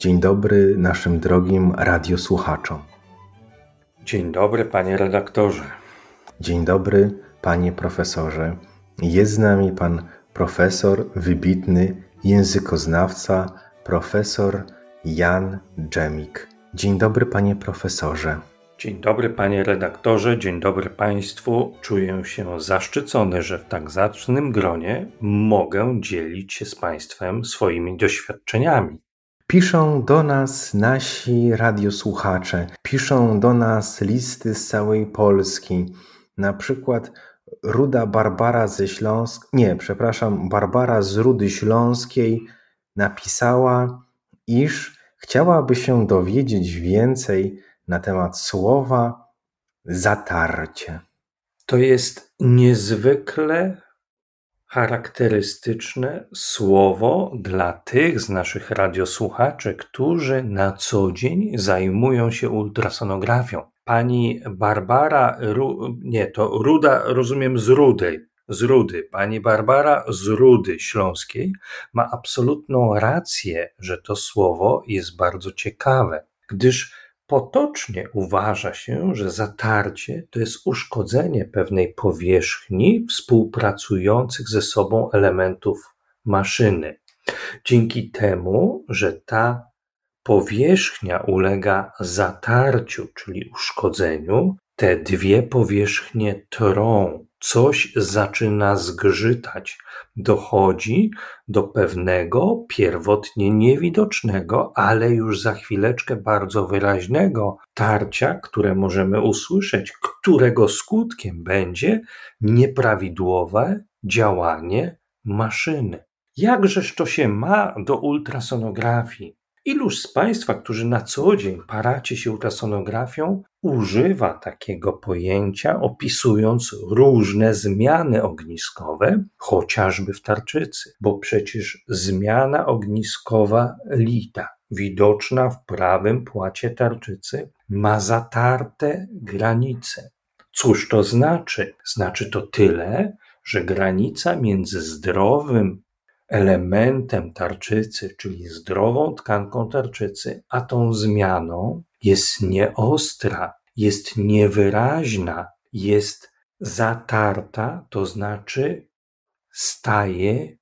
Dzień dobry naszym drogim radiosłuchaczom. Dzień dobry, panie redaktorze. Dzień dobry, panie profesorze. Jest z nami pan profesor, wybitny językoznawca, profesor Jan Dżemik. Dzień dobry, panie profesorze. Dzień dobry, panie redaktorze, dzień dobry państwu. Czuję się zaszczycony, że w tak zacnym gronie mogę dzielić się z państwem swoimi doświadczeniami. Piszą do nas nasi radiosłuchacze, piszą do nas listy z całej Polski. Na przykład Ruda Barbara ze Śląsk, nie, przepraszam, Barbara z Rudy Śląskiej napisała, iż chciałaby się dowiedzieć więcej na temat słowa zatarcie. To jest niezwykle charakterystyczne słowo dla tych z naszych radiosłuchaczy, którzy na co dzień zajmują się ultrasonografią. Pani Barbara, Ru, nie, to Ruda, rozumiem, z Rudy, z Rudy. Pani Barbara z Rudy Śląskiej ma absolutną rację, że to słowo jest bardzo ciekawe, gdyż Potocznie uważa się, że zatarcie to jest uszkodzenie pewnej powierzchni współpracujących ze sobą elementów maszyny. Dzięki temu, że ta powierzchnia ulega zatarciu, czyli uszkodzeniu, te dwie powierzchnie trą, coś zaczyna zgrzytać. Dochodzi do pewnego pierwotnie niewidocznego, ale już za chwileczkę bardzo wyraźnego tarcia, które możemy usłyszeć, którego skutkiem będzie nieprawidłowe działanie maszyny. Jakżeż to się ma do ultrasonografii? Iluż z Państwa, którzy na co dzień paracie się ultrasonografią, używa takiego pojęcia, opisując różne zmiany ogniskowe, chociażby w tarczycy, bo przecież zmiana ogniskowa lita, widoczna w prawym płacie tarczycy, ma zatarte granice. Cóż to znaczy? Znaczy to tyle, że granica między zdrowym elementem tarczycy, czyli zdrową tkanką tarczycy, a tą zmianą jest nieostra, jest niewyraźna, jest zatarta, to znaczy staje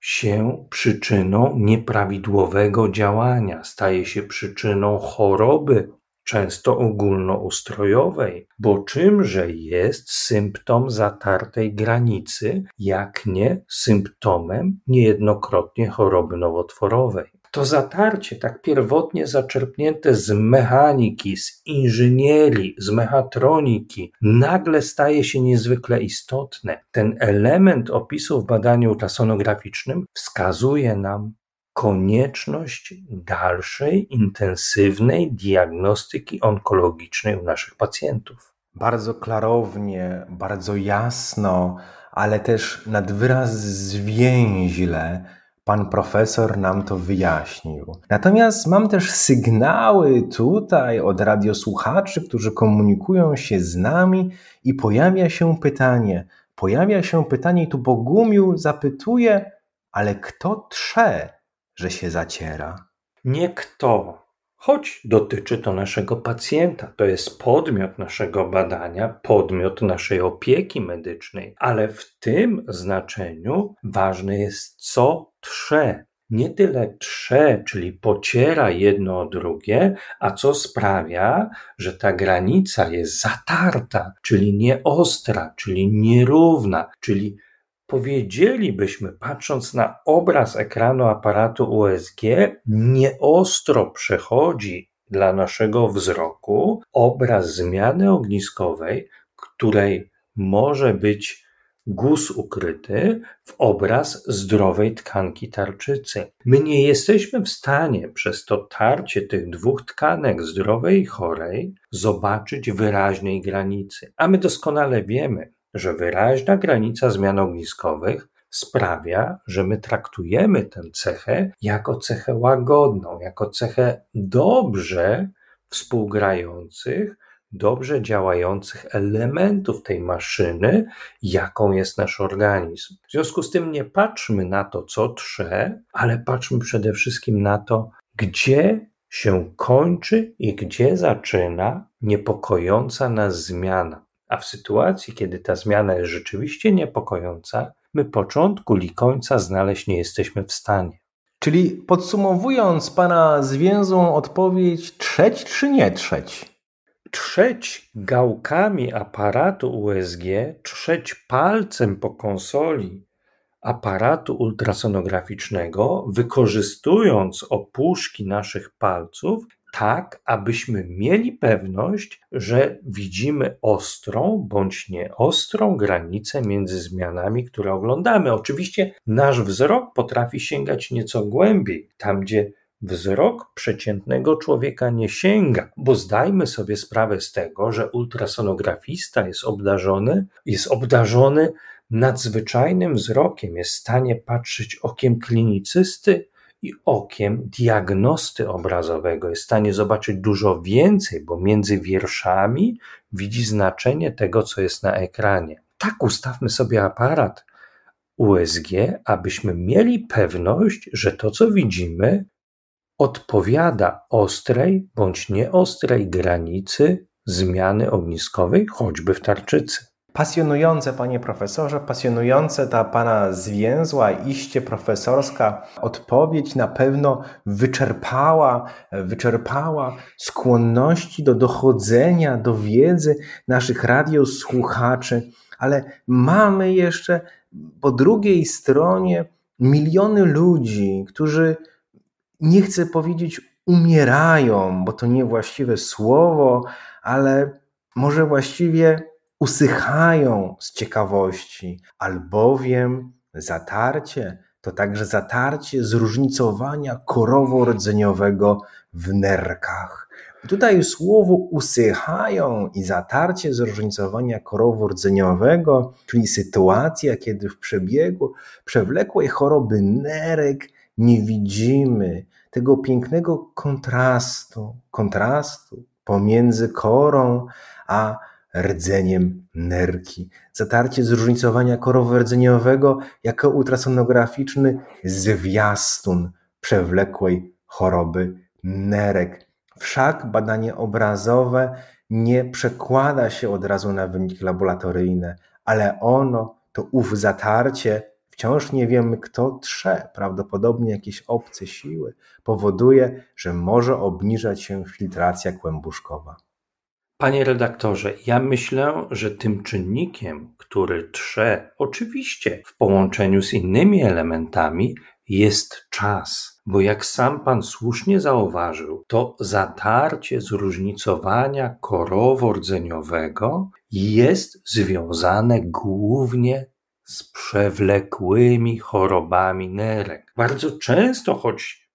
się przyczyną nieprawidłowego działania, staje się przyczyną choroby często ogólnoustrojowej, bo czymże jest symptom zatartej granicy, jak nie symptomem niejednokrotnie choroby nowotworowej. To zatarcie, tak pierwotnie zaczerpnięte z mechaniki, z inżynierii, z mechatroniki, nagle staje się niezwykle istotne. Ten element opisu w badaniu ultrasonograficznym wskazuje nam konieczność dalszej, intensywnej diagnostyki onkologicznej u naszych pacjentów. Bardzo klarownie, bardzo jasno, ale też nad wyraz zwięźle pan profesor nam to wyjaśnił. Natomiast mam też sygnały tutaj od radiosłuchaczy, którzy komunikują się z nami i pojawia się pytanie. Pojawia się pytanie i tu Bogumił zapytuje, ale kto trze? Że się zaciera. Nie kto, choć dotyczy to naszego pacjenta, to jest podmiot naszego badania, podmiot naszej opieki medycznej, ale w tym znaczeniu ważne jest co trze. Nie tyle trze, czyli pociera jedno o drugie, a co sprawia, że ta granica jest zatarta, czyli nieostra, czyli nierówna, czyli powiedzielibyśmy, patrząc na obraz ekranu aparatu USG, nieostro przechodzi dla naszego wzroku obraz zmiany ogniskowej, której może być guz ukryty w obraz zdrowej tkanki tarczycy. My nie jesteśmy w stanie przez to tarcie tych dwóch tkanek, zdrowej i chorej, zobaczyć wyraźnej granicy. A my doskonale wiemy, że wyraźna granica zmian ogniskowych sprawia, że my traktujemy tę cechę jako cechę łagodną, jako cechę dobrze współgrających, dobrze działających elementów tej maszyny, jaką jest nasz organizm. W związku z tym nie patrzmy na to, co trze, ale patrzmy przede wszystkim na to, gdzie się kończy i gdzie zaczyna niepokojąca nas zmiana. A w sytuacji, kiedy ta zmiana jest rzeczywiście niepokojąca, my początku i końca znaleźć nie jesteśmy w stanie. Czyli podsumowując Pana zwięzłą odpowiedź, trzeć czy nie trzeć? Trzeć gałkami aparatu USG, trzeć palcem po konsoli aparatu ultrasonograficznego, wykorzystując opuszki naszych palców tak, abyśmy mieli pewność, że widzimy ostrą bądź nieostrą granicę między zmianami, które oglądamy. Oczywiście nasz wzrok potrafi sięgać nieco głębiej, tam gdzie wzrok przeciętnego człowieka nie sięga, bo zdajmy sobie sprawę z tego, że ultrasonografista jest obdarzony, jest obdarzony nadzwyczajnym wzrokiem, jest w stanie patrzeć okiem klinicysty, i okiem diagnosty obrazowego jest w stanie zobaczyć dużo więcej, bo między wierszami widzi znaczenie tego, co jest na ekranie. Tak ustawmy sobie aparat USG, abyśmy mieli pewność, że to, co widzimy, odpowiada ostrej bądź nieostrej granicy zmiany ogniskowej, choćby w tarczycy. Pasjonujące, panie profesorze, pasjonujące ta pana zwięzła, iście profesorska odpowiedź na pewno wyczerpała, wyczerpała skłonności do dochodzenia do wiedzy naszych radiosłuchaczy, ale mamy jeszcze po drugiej stronie miliony ludzi, którzy nie chcę powiedzieć umierają, bo to niewłaściwe słowo, ale może właściwie usychają z ciekawości, albowiem zatarcie to także zatarcie zróżnicowania korowo-rdzeniowego w nerkach. Tutaj słowo usychają i zatarcie zróżnicowania korowo-rdzeniowego, czyli sytuacja, kiedy w przebiegu przewlekłej choroby nerek nie widzimy tego pięknego kontrastu, kontrastu pomiędzy korą a rdzeniem nerki. Zatarcie zróżnicowania korowo-rdzeniowego jako ultrasonograficzny zwiastun przewlekłej choroby nerek. Wszak badanie obrazowe nie przekłada się od razu na wyniki laboratoryjne, ale ono, to ów zatarcie, wciąż nie wiemy kto trze, prawdopodobnie jakieś obce siły, powoduje, że może obniżać się filtracja kłębuszkowa. Panie redaktorze, ja myślę, że tym czynnikiem, który trze, oczywiście w połączeniu z innymi elementami, jest czas. Bo jak sam pan słusznie zauważył, to zatarcie zróżnicowania korowo-rdzeniowego jest związane głównie z przewlekłymi chorobami nerek. Bardzo często, choć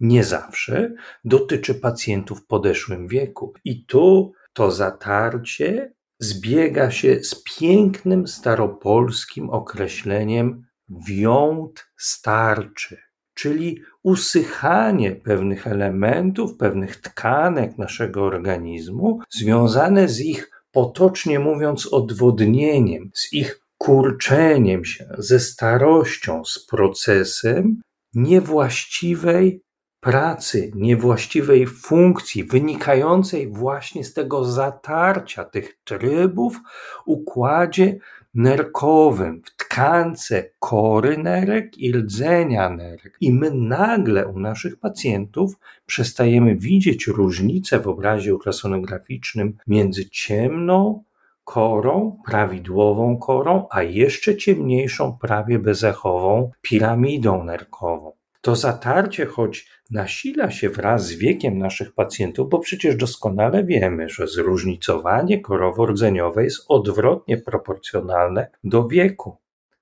nie zawsze, dotyczy pacjentów w podeszłym wieku. I tu to zatarcie zbiega się z pięknym staropolskim określeniem wiąt starczy, czyli usychanie pewnych elementów, pewnych tkanek naszego organizmu, związane z ich, potocznie mówiąc, odwodnieniem, z ich kurczeniem się, ze starością, z procesem niewłaściwej pracy, niewłaściwej funkcji wynikającej właśnie z tego zatarcia tych trybów układzie nerkowym, w tkance kory nerek i rdzenia nerek. I my nagle u naszych pacjentów przestajemy widzieć różnicę w obrazie ultrasonograficznym między ciemną korą, prawidłową korą, a jeszcze ciemniejszą, prawie bezechową piramidą nerkową. To zatarcie, choć nasila się wraz z wiekiem naszych pacjentów, bo przecież doskonale wiemy, że zróżnicowanie korowo-rdzeniowe jest odwrotnie proporcjonalne do wieku.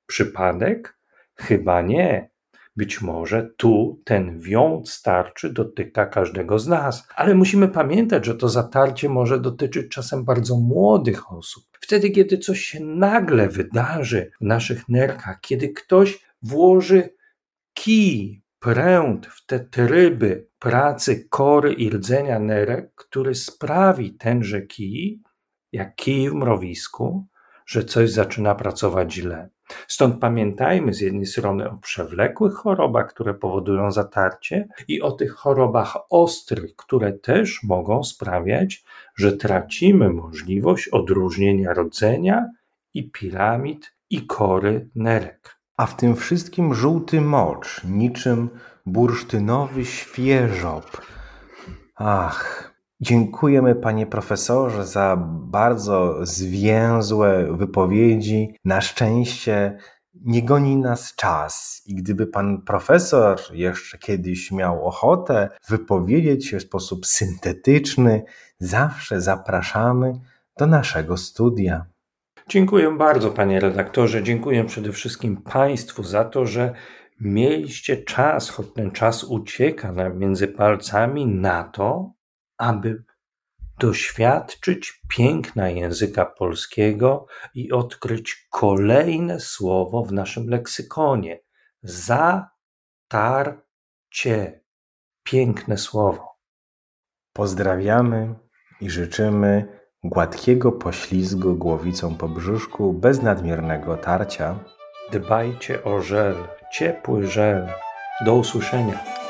Przypadek? Chyba nie. Być może tu ten wiąc tarczy dotyka każdego z nas, ale musimy pamiętać, że to zatarcie może dotyczyć czasem bardzo młodych osób. Wtedy, kiedy coś się nagle wydarzy w naszych nerkach, kiedy ktoś włoży kij, pręt w te tryby pracy kory i rdzenia nerek, który sprawi tenże kij, jak kij w mrowisku, że coś zaczyna pracować źle. Stąd pamiętajmy z jednej strony o przewlekłych chorobach, które powodują zatarcie, i o tych chorobach ostrych, które też mogą sprawiać, że tracimy możliwość odróżnienia rdzenia i piramid i kory nerek. A w tym wszystkim żółty mocz, niczym bursztynowy świeżop. Ach, Dziękujemy panie profesorze za bardzo zwięzłe wypowiedzi. Na szczęście nie goni nas czas i gdyby pan profesor jeszcze kiedyś miał ochotę wypowiedzieć się w sposób syntetyczny, zawsze zapraszamy do naszego studia. Dziękuję bardzo panie redaktorze. Dziękuję przede wszystkim państwu za to, że mieliście czas, choć ten czas ucieka nam między palcami na to, aby doświadczyć piękna języka polskiego i odkryć kolejne słowo w naszym leksykonie. Zatarcie. Piękne słowo. Pozdrawiamy i życzymy gładkiego poślizgu głowicą po brzuszku bez nadmiernego tarcia. Dbajcie o żel, ciepły żel. Do usłyszenia.